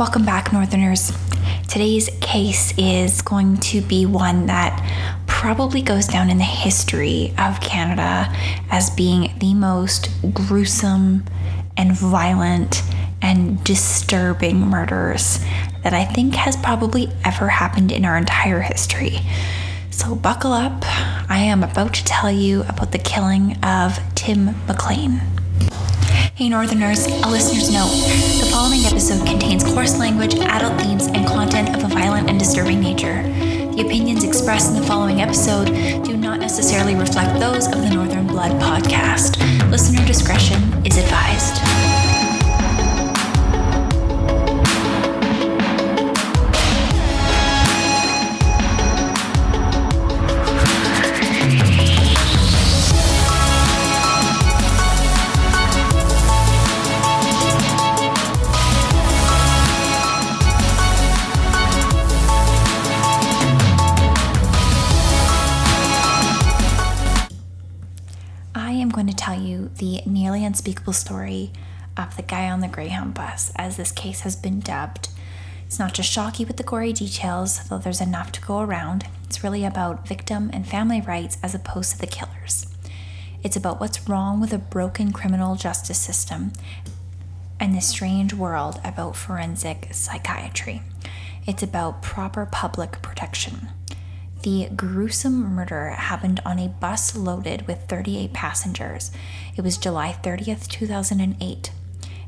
Welcome back, Northerners. Today's case is going to be one that probably goes down in the history of Canada as being the most gruesome and violent and disturbing murders that I think has probably ever happened in our entire history. So, buckle up. I am about to tell you about the killing of Tim McLean. Hey Northerners, a listener's note. The following episode contains coarse language, adult themes, and content of a violent and disturbing nature. The opinions expressed in the following episode do not necessarily reflect those of the Northern Blood podcast. Listener discretion is advised. Unspeakable story of the guy on the Greyhound bus, as this case has been dubbed. It's not just shocky with the gory details, though there's enough to go around. It's really about victim and family rights as opposed to the killers. It's about what's wrong with a broken criminal justice system and the strange world about forensic psychiatry. It's about proper public protection. The gruesome murder happened on a bus loaded with 38 passengers. It was July 30th, 2008.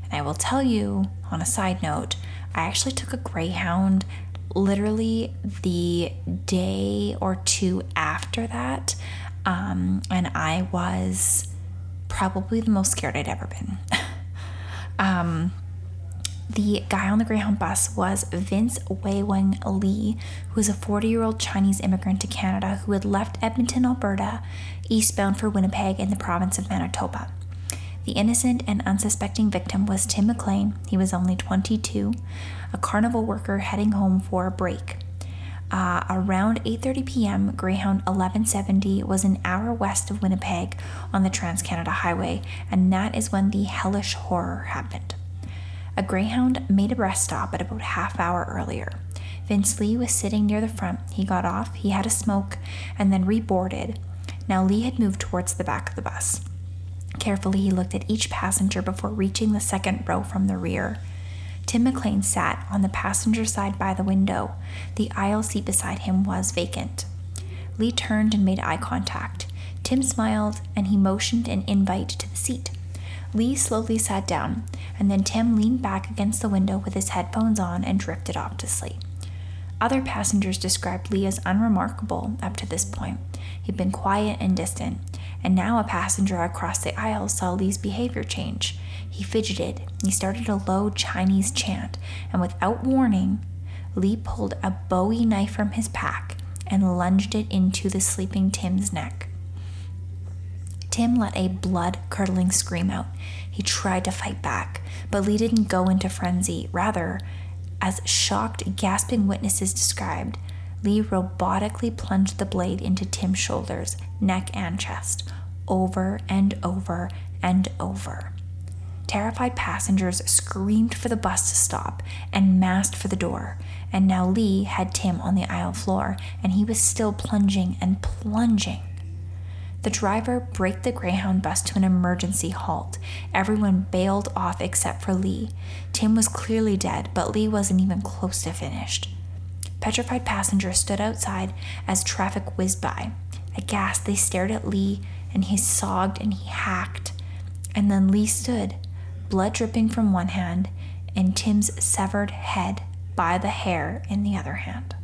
And I will tell you, on a side note, I actually took a Greyhound literally the day or two after that. Um, and I was probably the most scared I'd ever been. um, the guy on the Greyhound bus was Vince Weiguang Li, who was a 40 year old Chinese immigrant to Canada who had left Edmonton, Alberta, eastbound for Winnipeg in the province of Manitoba. The innocent and unsuspecting victim was Tim McLean. He was only 22, a carnival worker heading home for a break. Uh, around 8:30 p.m., Greyhound 1170 was an hour west of Winnipeg on the Trans-Canada Highway, and that is when the hellish horror happened. A greyhound made a rest stop at about half hour earlier. Vince Li was sitting near the front. He got off, he had a smoke, and then reboarded. Now Li had moved towards the back of the bus. Carefully, he looked at each passenger before reaching the second row from the rear. Tim McLean sat on the passenger side by the window. The aisle seat beside him was vacant. Li turned and made eye contact. Tim smiled and he motioned an invite to the seat. Li slowly sat down, and then Tim leaned back against the window with his headphones on and drifted off to sleep. Other passengers described Li as unremarkable up to this point. He'd been quiet and distant, and now a passenger across the aisle saw Li's behavior change. He fidgeted, he started a low Chinese chant, and without warning, Li pulled a bowie knife from his pack and lunged it into the sleeping Tim's neck. Tim let a blood curdling scream out. He tried to fight back, but Li didn't go into frenzy. Rather, as shocked, gasping witnesses described, Li robotically plunged the blade into Tim's shoulders, neck, and chest, over and over and over. Terrified passengers screamed for the bus to stop and massed for the door, and now Li had Tim on the aisle floor, and he was still plunging and plunging. The driver braked the Greyhound bus to an emergency halt. Everyone bailed off except for Li. Tim was clearly dead, but Li wasn't even close to finished. Petrified passengers stood outside as traffic whizzed by. Aghast, they stared at Li, and he sobbed and he hacked. And then Li stood, blood dripping from one hand, and Tim's severed head by the hair in the other hand.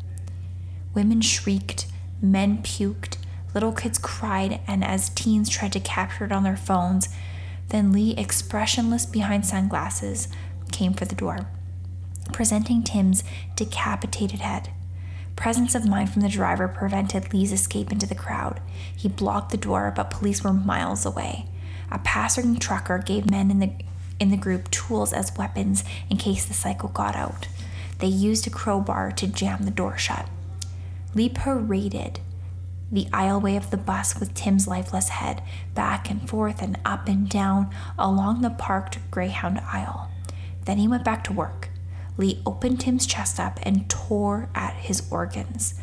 Women shrieked, men puked, Little kids cried, and as teens tried to capture it on their phones, then Li, expressionless behind sunglasses, came for the door, presenting Tim's decapitated head. Presence of mind from the driver prevented Li's escape into the crowd. He blocked the door, but police were miles away. A passing trucker gave men in the in the group tools as weapons in case the cycle got out. They used a crowbar to jam the door shut. Li paraded the aisleway of the bus with Tim's lifeless head, back and forth and up and down along the parked Greyhound aisle. Then he went back to work. Li opened Tim's chest up and tore at his organs.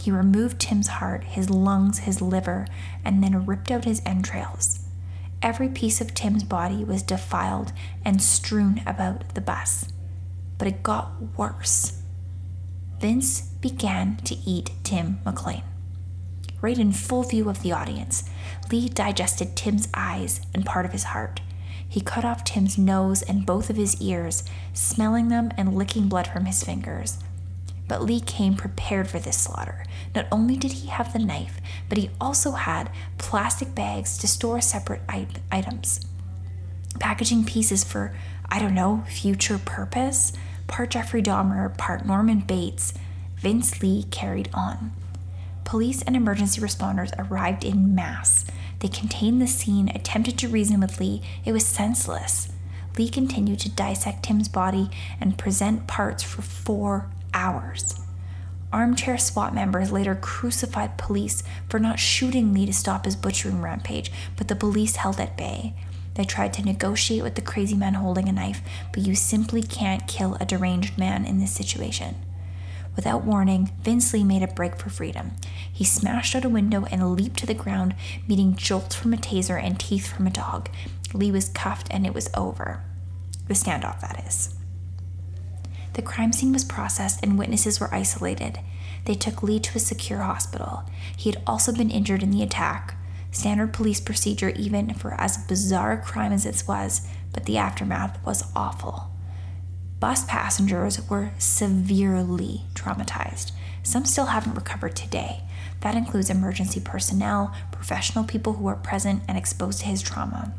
He removed Tim's heart, his lungs, his liver, and then ripped out his entrails. Every piece of Tim's body was defiled and strewn about the bus. But it got worse. Vince began to eat Tim McLean. Right in full view of the audience, Li digested Tim's eyes and part of his heart. He cut off Tim's nose and both of his ears, smelling them and licking blood from his fingers. But Li came prepared for this slaughter. Not only did he have the knife, but he also had plastic bags to store separate items. Packaging pieces for, I don't know, future purpose. Part Jeffrey Dahmer, part Norman Bates. Vince Li carried on. Police and emergency responders arrived in mass. They contained the scene, attempted to reason with Li. It was senseless. Li continued to dissect Tim's body and present parts for four hours. Armchair SWAT members later crucified police for not shooting Li to stop his butchering rampage, but the police held at bay. They tried to negotiate with the crazy man holding a knife, but you simply can't kill a deranged man in this situation. Without warning, Vince Li made a break for freedom. He smashed out a window and leaped to the ground, meeting jolts from a taser and teeth from a dog. Li was cuffed and it was over. The standoff, that is. The crime scene was processed and witnesses were isolated. They took Li to a secure hospital. He had also been injured in the attack. Standard police procedure, even for as bizarre a crime as it was, but the aftermath was awful. Bus passengers were severely traumatized. Some still haven't recovered today. That includes emergency personnel, professional people who were present and exposed to his trauma.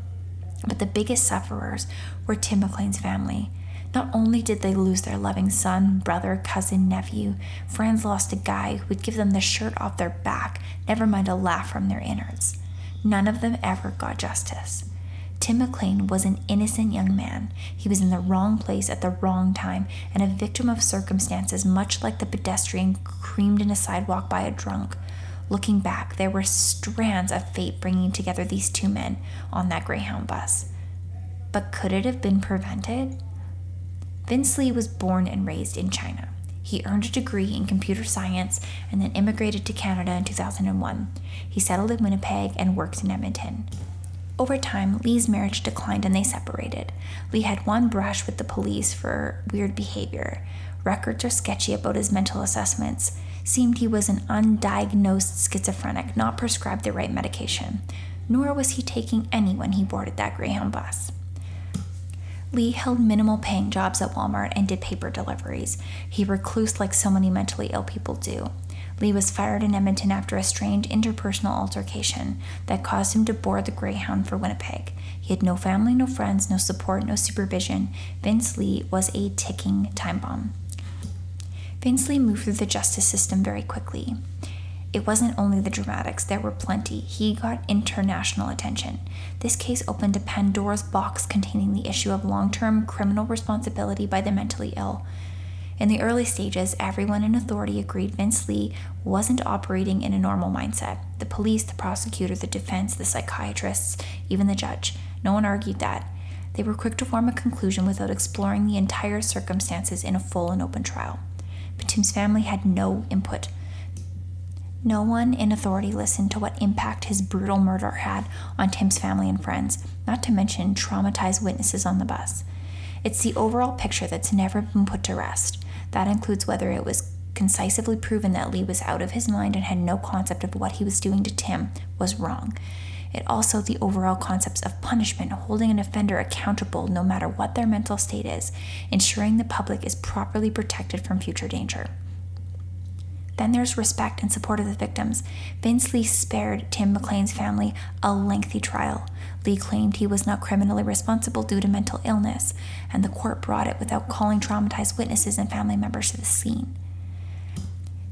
But the biggest sufferers were Tim McLean's family. Not only did they lose their loving son, brother, cousin, nephew, friends lost a guy who would give them the shirt off their back, never mind a laugh from their innards. None of them ever got justice. Tim McLean was an innocent young man. He was in the wrong place at the wrong time and a victim of circumstances much like the pedestrian creamed in a sidewalk by a drunk. Looking back, there were strands of fate bringing together these two men on that Greyhound bus. But could it have been prevented? Vince Li was born and raised in China. He earned a degree in computer science and then immigrated to Canada in 2001. He settled in Winnipeg and worked in Edmonton. Over time, Li's marriage declined and they separated. Li had one brush with the police for weird behavior. Records are sketchy about his mental assessments. Seemed he was an undiagnosed schizophrenic, not prescribed the right medication. Nor was he taking any when he boarded that Greyhound bus. Li held minimal paying jobs at Walmart and did paper deliveries. He reclused like so many mentally ill people do. Li was fired in Edmonton after a strange interpersonal altercation that caused him to board the Greyhound for Winnipeg. He had no family, no friends, no support, no supervision. Vince Li was a ticking time bomb. Vince Li moved through the justice system very quickly it wasn't only the dramatics, there were plenty. He got international attention. This case opened a Pandora's box containing the issue of long term criminal responsibility by the mentally ill. In the early stages, everyone in authority agreed Vince Li wasn't operating in a normal mindset. The police, the prosecutor, the defense, the psychiatrists, even the judge. No one argued that. They were quick to form a conclusion without exploring the entire circumstances in a full and open trial. But Tim's family had no input. No one in authority listened to what impact his brutal murder had on Tim's family and friends, not to mention traumatized witnesses on the bus. It's the overall picture that's never been put to rest. That includes whether it was concisely proven that Li was out of his mind and had no concept of what he was doing to Tim was wrong. It also the overall concepts of punishment, holding an offender accountable no matter what their mental state is, ensuring the public is properly protected from future danger. Then there's respect and support of the victims. Vince Li spared Tim McLean's family a lengthy trial. Li claimed he was not criminally responsible due to mental illness, and the court brought it without calling traumatized witnesses and family members to the scene.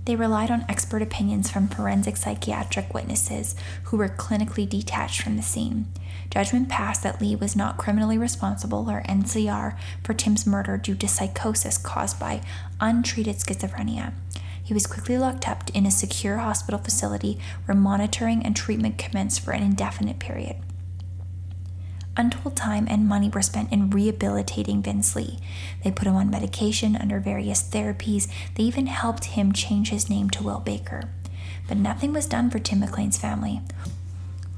They relied on expert opinions from forensic psychiatric witnesses who were clinically detached from the scene. Judgment passed that Li was not criminally responsible or NCR for Tim's murder due to psychosis caused by untreated schizophrenia. He was quickly locked up in a secure hospital facility where monitoring and treatment commenced for an indefinite period. Untold time and money were spent in rehabilitating Vince Li. They put him on medication under various therapies. They even helped him change his name to Will Baker. But nothing was done for Tim McLean's family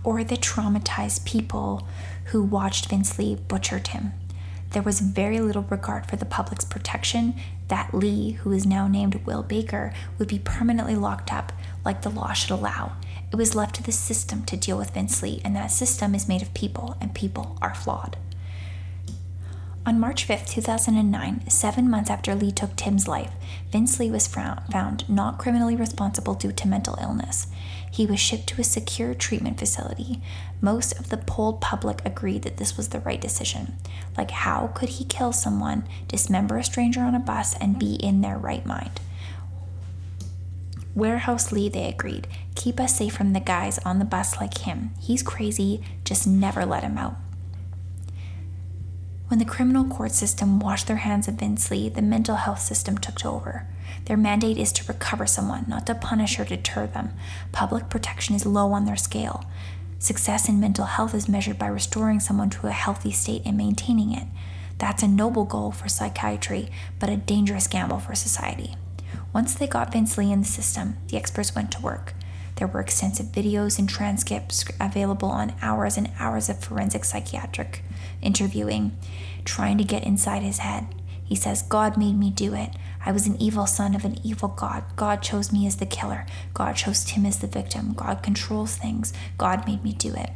or the traumatized people who watched Vince Li butcher Tim. There was very little regard for the public's protection that Li, who is now named Will Baker, would be permanently locked up like the law should allow. It was left to the system to deal with Vince Li, and that system is made of people, and people are flawed. On March 5, 2009, seven months after Li took Tim's life, Vince Li was found not criminally responsible due to mental illness. He was shipped to a secure treatment facility. Most of the polled public agreed that this was the right decision. Like, how could he kill someone, dismember a stranger on a bus, and be in their right mind? Warehouse Li, they agreed. Keep us safe from the guys on the bus like him. He's crazy, just never let him out. When the criminal court system washed their hands of Vince Li, the mental health system took over. Their mandate is to recover someone, not to punish or deter them. Public protection is low on their scale. Success in mental health is measured by restoring someone to a healthy state and maintaining it. That's a noble goal for psychiatry, but a dangerous gamble for society. Once they got Vince Li in the system, the experts went to work. There were extensive videos and transcripts available on hours and hours of forensic psychiatric interviewing, trying to get inside his head. He says, God made me do it. I was an evil son of an evil God. God chose me as the killer. God chose Tim as the victim. God controls things. God made me do it.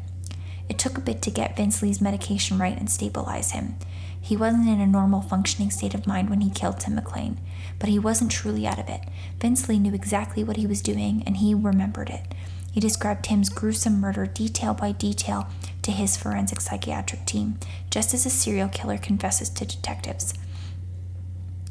It took a bit to get Vince Li's medication right and stabilize him. He wasn't in a normal functioning state of mind when he killed Tim McLean, but he wasn't truly out of it. Vince Li knew exactly what he was doing and he remembered it. He described Tim's gruesome murder detail by detail to his forensic psychiatric team, just as a serial killer confesses to detectives.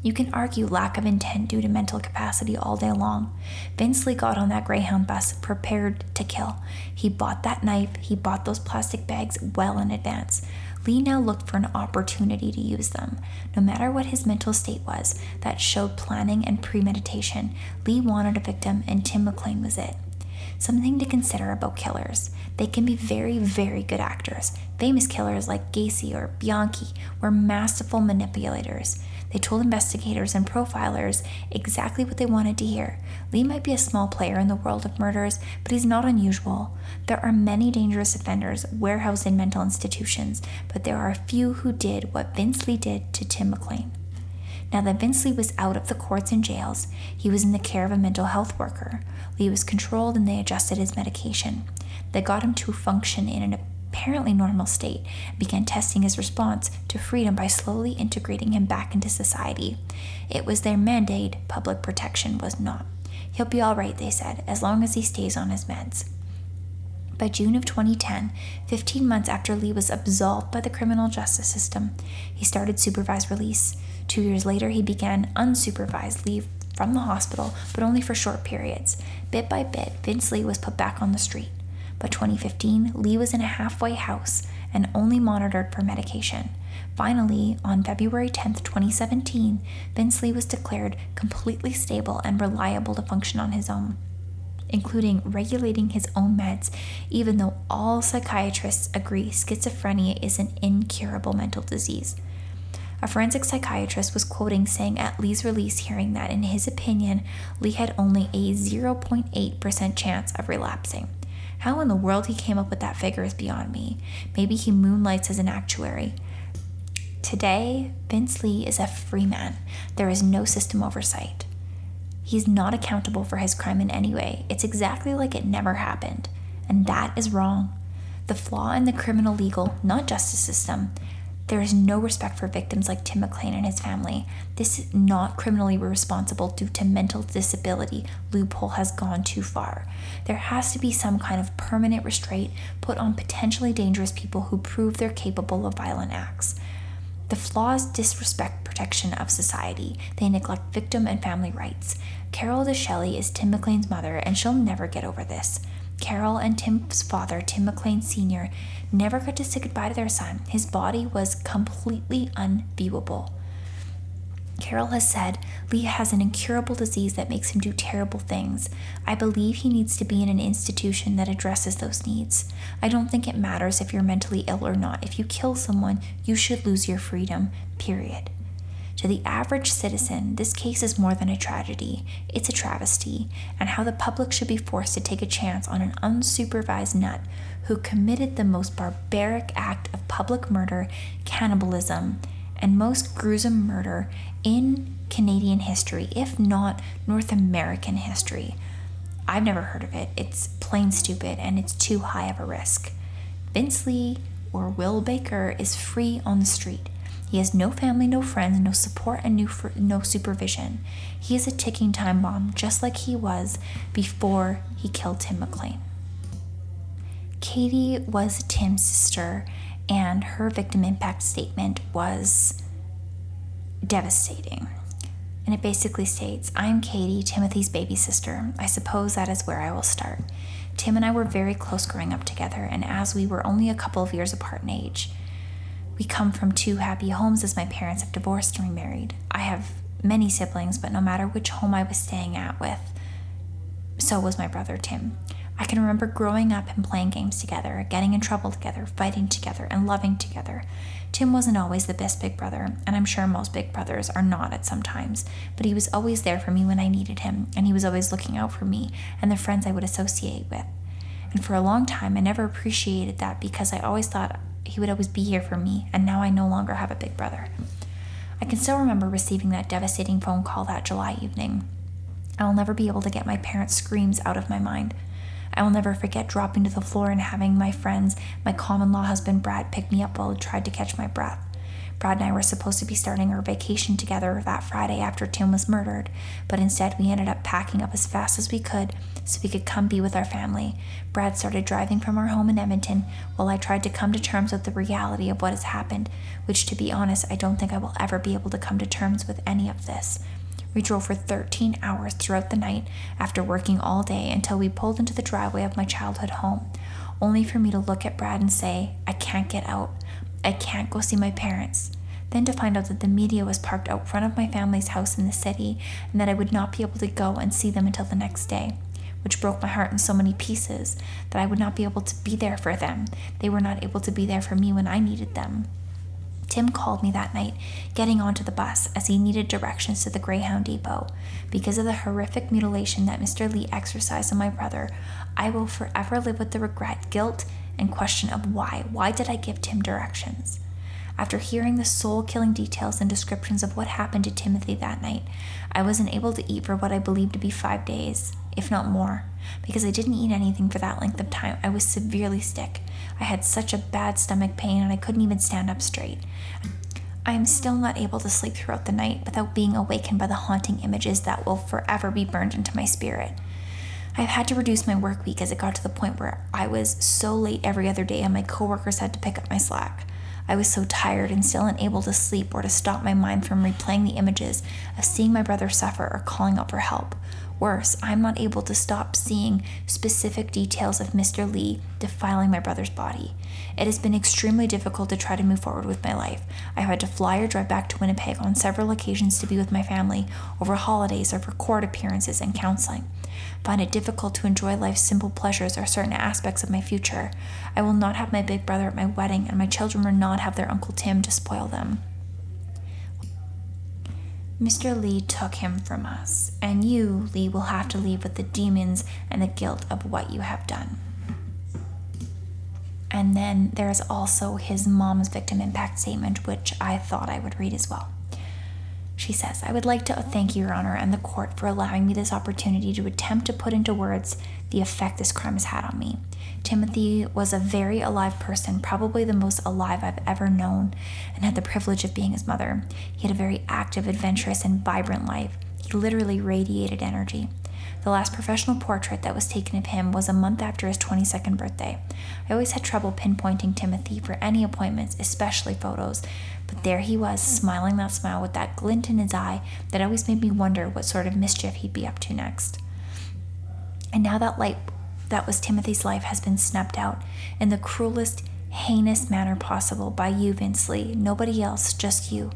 You can argue lack of intent due to mental capacity all day long. Vince Li got on that Greyhound bus prepared to kill. He bought that knife, he bought those plastic bags well in advance. Li now looked for an opportunity to use them. No matter what his mental state was, that showed planning and premeditation. Li wanted a victim, and Tim McLean was it. Something to consider about killers. They can be very, very good actors. Famous killers like Gacy or Bianchi were masterful manipulators. They told investigators and profilers exactly what they wanted to hear. Li might be a small player in the world of murders, but he's not unusual. There are many dangerous offenders warehoused in mental institutions, but there are few who did what Vince Li did to Tim McLean. Now that Vince Li was out of the courts and jails, he was in the care of a mental health worker. Li was controlled and they adjusted his medication. They got him to function in an apparently normal state began testing his response to freedom by slowly integrating him back into society. It was their mandate, public protection was not. He'll be all right, they said, as long as he stays on his meds. By June of 2010, 15 months after Li was absolved by the criminal justice system, he started supervised release. Two years later, he began unsupervised leave from the hospital, but only for short periods. Bit by bit, Vince Li was put back on the street. By 2015, Li was in a halfway house and only monitored for medication. Finally, on February 10, 2017, Vince Li was declared completely stable and reliable to function on his own, including regulating his own meds, even though all psychiatrists agree schizophrenia is an incurable mental disease. A forensic psychiatrist was quoting saying at Li's release hearing that, in his opinion, Li had only a 0.8% chance of relapsing. How in the world he came up with that figure is beyond me. Maybe he moonlights as an actuary. Today, Vince Li is a free man. There is no system oversight. He's not accountable for his crime in any way. It's exactly like it never happened. And that is wrong. The flaw in the criminal legal, not justice system, there is no respect for victims like Tim McLean and his family. This is not criminally responsible due to mental disability. Loophole has gone too far. There has to be some kind of permanent restraint put on potentially dangerous people who prove they're capable of violent acts. The flaws disrespect protection of society. They neglect victim and family rights. Carol deDelley is Tim McLean's mother, and she'll never get over this. Carol and Tim's father, Tim McLean Sr., never got to say goodbye to their son. His body was completely unviewable. Carol has said Li has an incurable disease that makes him do terrible things. I believe he needs to be in an institution that addresses those needs. I don't think it matters if you're mentally ill or not. If you kill someone, you should lose your freedom, period. To the average citizen, this case is more than a tragedy, it's a travesty, and how the public should be forced to take a chance on an unsupervised nut who committed the most barbaric act of public murder, cannibalism, and most gruesome murder in Canadian history, if not North American history. I've never heard of it. It's plain stupid and it's too high of a risk. Vince Li or Will Baker is free on the street. He has no family, no friends, no support, and no supervision. He is a ticking time bomb, just like he was before he killed Tim McLean. Katie was Tim's sister, and her victim impact statement was devastating. And it basically states I'm Katie, Timothy's baby sister. I suppose that is where I will start. Tim and I were very close growing up together, and as we were only a couple of years apart in age, we come from two happy homes as my parents have divorced and remarried. I have many siblings, but no matter which home I was staying at with, so was my brother Tim. I can remember growing up and playing games together, getting in trouble together, fighting together, and loving together. Tim wasn't always the best big brother, and I'm sure most big brothers are not at some times, but he was always there for me when I needed him, and he was always looking out for me and the friends I would associate with. And for a long time, I never appreciated that because I always thought he would always be here for me, and now I no longer have a big brother. I can still remember receiving that devastating phone call that July evening. I will never be able to get my parents' screams out of my mind. I will never forget dropping to the floor and having my friends, my common law husband Brad, pick me up while I tried to catch my breath. Brad and I were supposed to be starting our vacation together that Friday after Tim was murdered, but instead we ended up packing up as fast as we could so we could come be with our family. Brad started driving from our home in Edmonton while I tried to come to terms with the reality of what has happened, which, to be honest, I don't think I will ever be able to come to terms with any of this. We drove for 13 hours throughout the night after working all day until we pulled into the driveway of my childhood home, only for me to look at Brad and say, I can't get out. I can't go see my parents. Then to find out that the media was parked out front of my family's house in the city and that I would not be able to go and see them until the next day, which broke my heart in so many pieces that I would not be able to be there for them. They were not able to be there for me when I needed them. Tim called me that night, getting onto the bus as he needed directions to the Greyhound Depot. Because of the horrific mutilation that Mr. Li exercised on my brother, I will forever live with the regret, guilt, and question of why. Why did I give Tim directions? After hearing the soul killing details and descriptions of what happened to Timothy that night, I wasn't able to eat for what I believed to be five days, if not more, because I didn't eat anything for that length of time. I was severely sick. I had such a bad stomach pain and I couldn't even stand up straight. I am still not able to sleep throughout the night without being awakened by the haunting images that will forever be burned into my spirit. I've had to reduce my work week as it got to the point where I was so late every other day and my coworkers had to pick up my slack. I was so tired and still unable to sleep or to stop my mind from replaying the images of seeing my brother suffer or calling out for help. Worse, I'm not able to stop seeing specific details of Mr. Li defiling my brother's body. It has been extremely difficult to try to move forward with my life. I have had to fly or drive back to Winnipeg on several occasions to be with my family over holidays or for court appearances and counseling. Find it difficult to enjoy life's simple pleasures or certain aspects of my future. I will not have my big brother at my wedding, and my children will not have their Uncle Tim to spoil them. Mr. Li took him from us, and you, Li, will have to leave with the demons and the guilt of what you have done. And then there is also his mom's victim impact statement, which I thought I would read as well. She says, I would like to thank Your Honor and the court for allowing me this opportunity to attempt to put into words the effect this crime has had on me. Timothy was a very alive person, probably the most alive I've ever known, and had the privilege of being his mother. He had a very active, adventurous, and vibrant life. He literally radiated energy. The last professional portrait that was taken of him was a month after his 22nd birthday. I always had trouble pinpointing Timothy for any appointments, especially photos, but there he was, smiling that smile with that glint in his eye that always made me wonder what sort of mischief he'd be up to next. And now that light that was Timothy's life has been snuffed out in the cruelest, heinous manner possible by you, Vince Li. Nobody else, just you.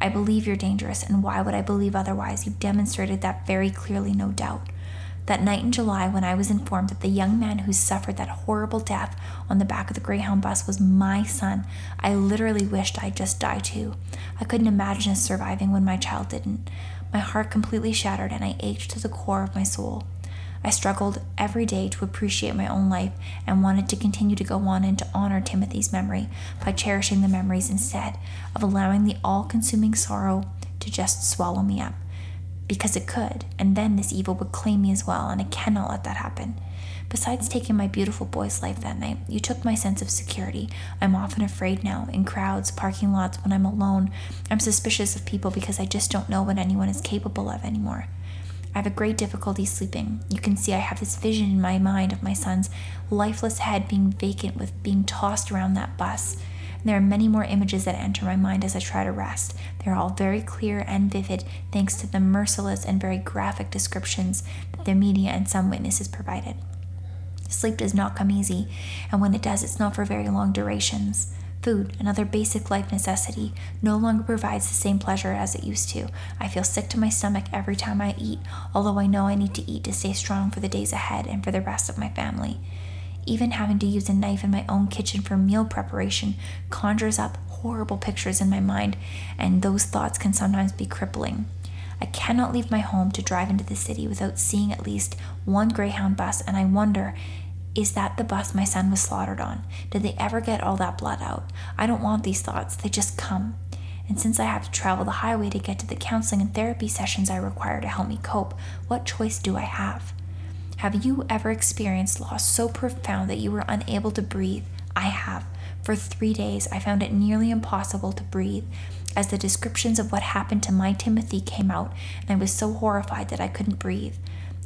I believe you're dangerous, and why would I believe otherwise? You've demonstrated that very clearly, no doubt. That night in July, when I was informed that the young man who suffered that horrible death on the back of the Greyhound bus was my son, I literally wished I'd just die too. I couldn't imagine us surviving when my child didn't. My heart completely shattered, and I ached to the core of my soul. I struggled every day to appreciate my own life and wanted to continue to go on and to honor Timothy's memory by cherishing the memories instead of allowing the all consuming sorrow to just swallow me up. Because it could, and then this evil would claim me as well, and I cannot let that happen. Besides taking my beautiful boy's life that night, you took my sense of security. I'm often afraid now, in crowds, parking lots, when I'm alone. I'm suspicious of people because I just don't know what anyone is capable of anymore. I have a great difficulty sleeping. You can see I have this vision in my mind of my son's lifeless head being vacant with being tossed around that bus. And there are many more images that enter my mind as I try to rest. They're all very clear and vivid thanks to the merciless and very graphic descriptions that the media and some witnesses provided. Sleep does not come easy, and when it does, it's not for very long durations. Food, another basic life necessity, no longer provides the same pleasure as it used to. I feel sick to my stomach every time I eat, although I know I need to eat to stay strong for the days ahead and for the rest of my family. Even having to use a knife in my own kitchen for meal preparation conjures up horrible pictures in my mind, and those thoughts can sometimes be crippling. I cannot leave my home to drive into the city without seeing at least one Greyhound bus, and I wonder is that the bus my son was slaughtered on? Did they ever get all that blood out? I don't want these thoughts, they just come. And since I have to travel the highway to get to the counseling and therapy sessions I require to help me cope, what choice do I have? Have you ever experienced loss so profound that you were unable to breathe? I have. For three days, I found it nearly impossible to breathe as the descriptions of what happened to my Timothy came out, and I was so horrified that I couldn't breathe.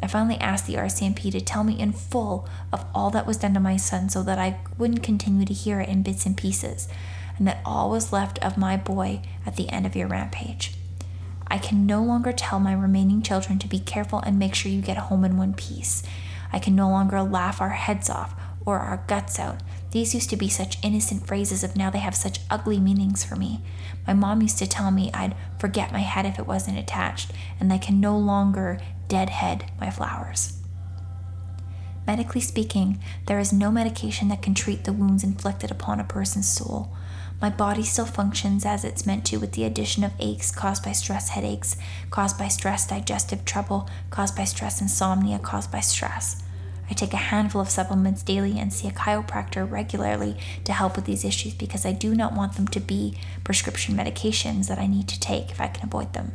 I finally asked the RCMP to tell me in full of all that was done to my son so that I wouldn't continue to hear it in bits and pieces, and that all was left of my boy at the end of your rampage. I can no longer tell my remaining children to be careful and make sure you get home in one piece. I can no longer laugh our heads off or our guts out. These used to be such innocent phrases, of now they have such ugly meanings for me. My mom used to tell me I'd forget my head if it wasn't attached, and I can no longer deadhead my flowers. Medically speaking, there is no medication that can treat the wounds inflicted upon a person's soul. My body still functions as it's meant to, with the addition of aches caused by stress headaches, caused by stress digestive trouble, caused by stress insomnia, caused by stress. I take a handful of supplements daily and see a chiropractor regularly to help with these issues because I do not want them to be prescription medications that I need to take if I can avoid them.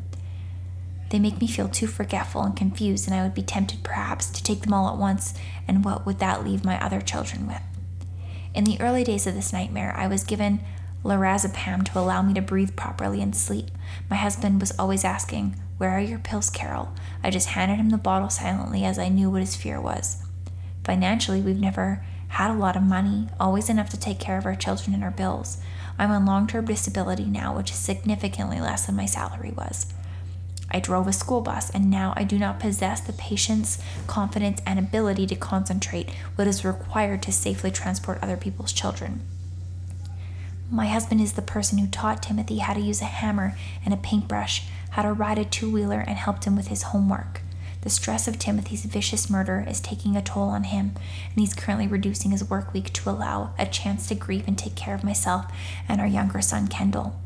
They make me feel too forgetful and confused, and I would be tempted perhaps to take them all at once, and what would that leave my other children with? In the early days of this nightmare, I was given lorazepam to allow me to breathe properly and sleep. My husband was always asking, Where are your pills, Carol? I just handed him the bottle silently as I knew what his fear was. Financially, we've never had a lot of money, always enough to take care of our children and our bills. I'm on long term disability now, which is significantly less than my salary was. I drove a school bus, and now I do not possess the patience, confidence, and ability to concentrate what is required to safely transport other people's children. My husband is the person who taught Timothy how to use a hammer and a paintbrush, how to ride a two wheeler, and helped him with his homework. The stress of Timothy's vicious murder is taking a toll on him, and he's currently reducing his work week to allow a chance to grieve and take care of myself and our younger son, Kendall.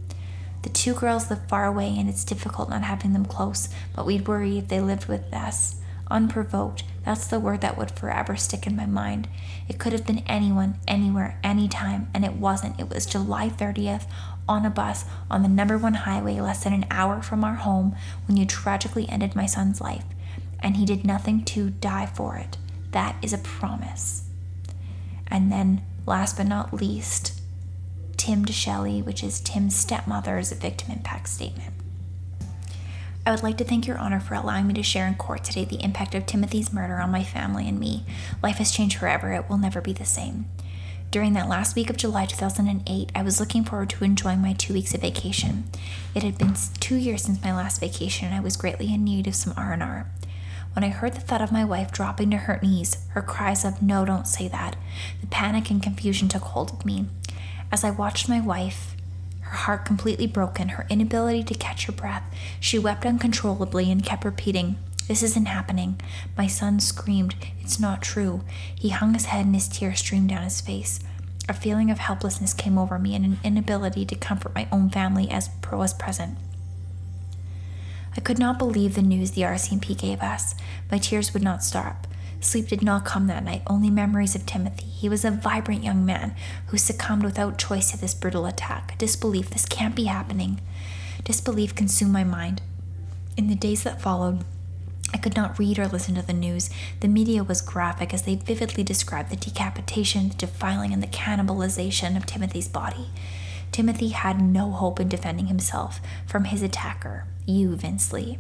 The two girls live far away, and it's difficult not having them close, but we'd worry if they lived with us. Unprovoked, that's the word that would forever stick in my mind. It could have been anyone, anywhere, anytime, and it wasn't. It was July 30th on a bus on the number one highway, less than an hour from our home, when you tragically ended my son's life. And he did nothing to die for it. That is a promise. And then, last but not least, Tim to deDelley, which is Tim's stepmother's victim impact statement. I would like to thank Your Honor for allowing me to share in court today the impact of Timothy's murder on my family and me. Life has changed forever, it will never be the same. During that last week of July 2008, I was looking forward to enjoying my two weeks of vacation. It had been two years since my last vacation, and I was greatly in need of some R&R. When I heard the thud of my wife dropping to her knees, her cries of, No, don't say that, the panic and confusion took hold of me. As I watched my wife, her heart completely broken, her inability to catch her breath. She wept uncontrollably and kept repeating, This isn't happening. My son screamed, It's not true. He hung his head and his tears streamed down his face. A feeling of helplessness came over me and an inability to comfort my own family as was present. I could not believe the news the RCMP gave us. My tears would not stop. Sleep did not come that night, only memories of Timothy. He was a vibrant young man who succumbed without choice to this brutal attack. Disbelief, this can't be happening. Disbelief consumed my mind. In the days that followed, I could not read or listen to the news. The media was graphic as they vividly described the decapitation, the defiling, and the cannibalization of Timothy's body. Timothy had no hope in defending himself from his attacker, you, Vince Li.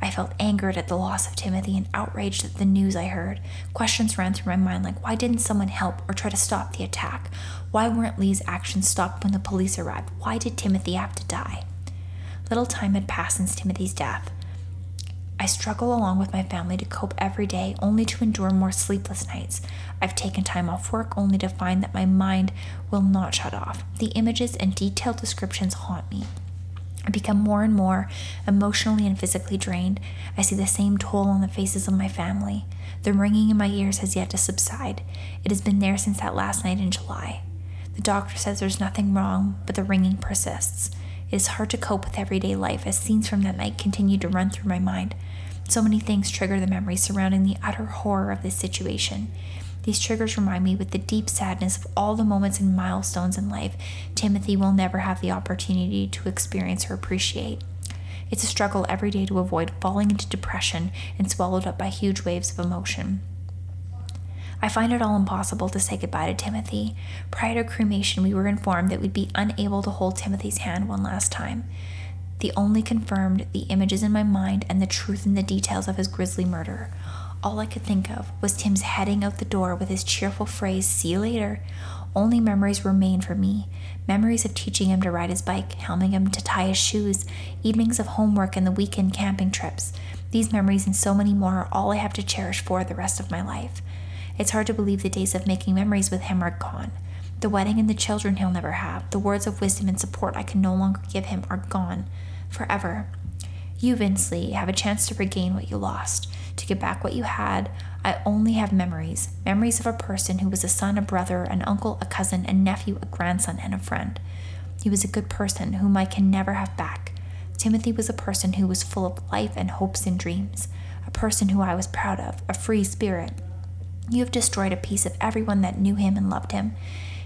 I felt angered at the loss of Timothy and outraged at the news I heard. Questions ran through my mind like why didn't someone help or try to stop the attack? Why weren't Li's actions stopped when the police arrived? Why did Timothy have to die? Little time had passed since Timothy's death. I struggle along with my family to cope every day, only to endure more sleepless nights. I've taken time off work only to find that my mind will not shut off. The images and detailed descriptions haunt me. I become more and more emotionally and physically drained. I see the same toll on the faces of my family. The ringing in my ears has yet to subside. It has been there since that last night in July. The doctor says there's nothing wrong, but the ringing persists. It is hard to cope with everyday life as scenes from that night continue to run through my mind. So many things trigger the memories surrounding the utter horror of this situation. These triggers remind me with the deep sadness of all the moments and milestones in life Timothy will never have the opportunity to experience or appreciate. It's a struggle every day to avoid falling into depression and swallowed up by huge waves of emotion. I find it all impossible to say goodbye to Timothy. Prior to cremation, we were informed that we'd be unable to hold Timothy's hand one last time. The only confirmed the images in my mind and the truth in the details of his grisly murder. All I could think of was Tim's heading out the door with his cheerful phrase, See you later. Only memories remain for me memories of teaching him to ride his bike, helping him to tie his shoes, evenings of homework, and the weekend camping trips. These memories and so many more are all I have to cherish for the rest of my life. It's hard to believe the days of making memories with him are gone. The wedding and the children he'll never have, the words of wisdom and support I can no longer give him are gone forever. You, Vince Li, have a chance to regain what you lost, to get back what you had. I only have memories memories of a person who was a son, a brother, an uncle, a cousin, a nephew, a grandson, and a friend. He was a good person whom I can never have back. Timothy was a person who was full of life and hopes and dreams, a person who I was proud of, a free spirit. You have destroyed a piece of everyone that knew him and loved him.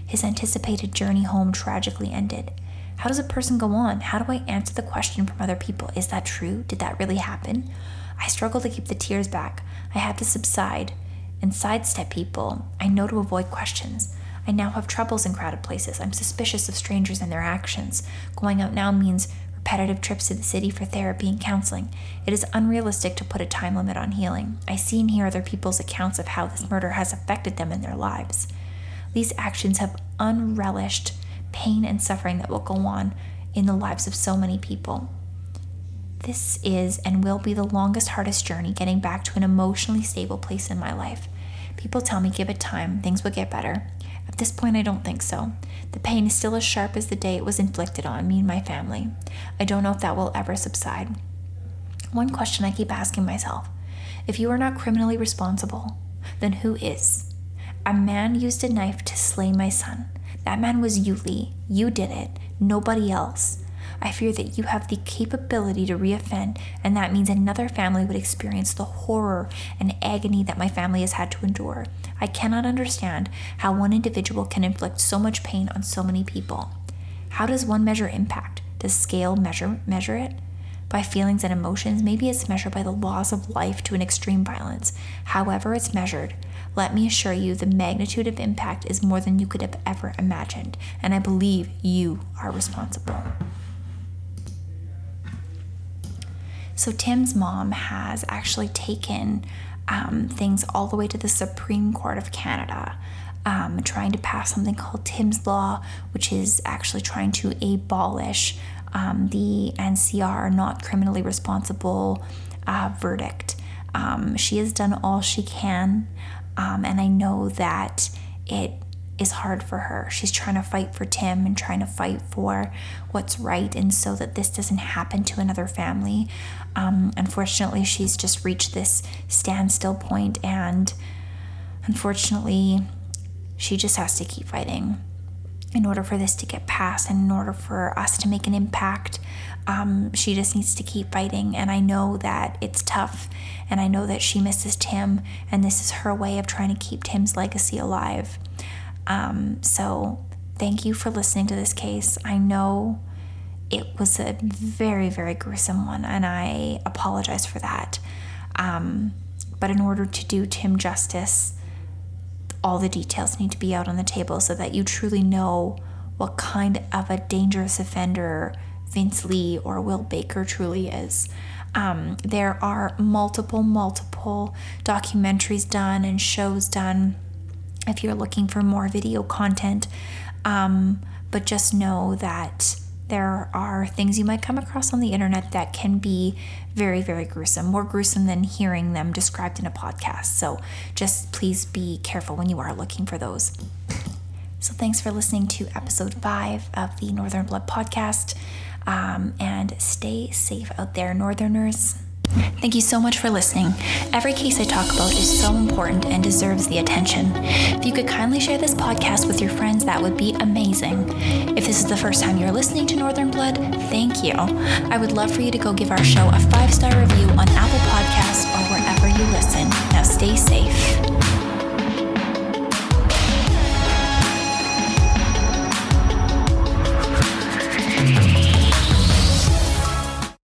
His anticipated journey home tragically ended. How does a person go on? How do I answer the question from other people? Is that true? Did that really happen? I struggle to keep the tears back. I have to subside and sidestep people. I know to avoid questions. I now have troubles in crowded places. I'm suspicious of strangers and their actions. Going out now means repetitive trips to the city for therapy and counseling. It is unrealistic to put a time limit on healing. I see and hear other people's accounts of how this murder has affected them in their lives. These actions have unrelished pain and suffering that will go on in the lives of so many people. This is and will be the longest, hardest journey getting back to an emotionally stable place in my life. People tell me give it time, things will get better. At this point, I don't think so. The pain is still as sharp as the day it was inflicted on me and my family. I don't know if that will ever subside. One question I keep asking myself if you are not criminally responsible, then who is? A man used a knife to slay my son. That man was you, Li. You did it, nobody else. I fear that you have the capability to reoffend, and that means another family would experience the horror and agony that my family has had to endure. I cannot understand how one individual can inflict so much pain on so many people. How does one measure impact? Does scale measure measure it? By feelings and emotions, maybe it's measured by the loss of life to an extreme violence. However, it's measured, let me assure you, the magnitude of impact is more than you could have ever imagined, and I believe you are responsible. So, Tim's mom has actually taken um, things all the way to the Supreme Court of Canada, um, trying to pass something called Tim's Law, which is actually trying to abolish um, the NCR, not criminally responsible uh, verdict. Um, she has done all she can um, and I know that it is hard for her. She's trying to fight for Tim and trying to fight for what's right, and so that this doesn't happen to another family. Um, unfortunately, she's just reached this standstill point, and unfortunately, she just has to keep fighting in order for this to get passed and in order for us to make an impact. Um, she just needs to keep fighting. And I know that it's tough. And I know that she misses Tim. And this is her way of trying to keep Tim's legacy alive. Um, so thank you for listening to this case. I know it was a very, very gruesome one. And I apologize for that. Um, but in order to do Tim justice, all the details need to be out on the table so that you truly know what kind of a dangerous offender Vince Li or Will Baker truly is. Um, there are multiple, multiple documentaries done and shows done if you're looking for more video content. Um, but just know that there are things you might come across on the internet that can be very, very gruesome, more gruesome than hearing them described in a podcast. So just please be careful when you are looking for those. So thanks for listening to episode five of the Northern Blood podcast. Um, and stay safe out there, Northerners. Thank you so much for listening. Every case I talk about is so important and deserves the attention. If you could kindly share this podcast with your friends, that would be amazing. If this is the first time you're listening to Northern Blood, thank you. I would love for you to go give our show a five star review on Apple Podcasts or wherever you listen. Now stay safe.